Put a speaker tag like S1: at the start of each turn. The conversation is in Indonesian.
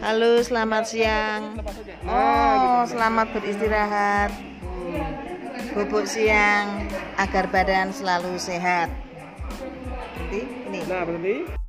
S1: Halo, selamat siang. Nah, gitu. Oh, selamat beristirahat. Bubuk siang agar badan selalu sehat. Berhenti, ini.
S2: Nah, berhenti.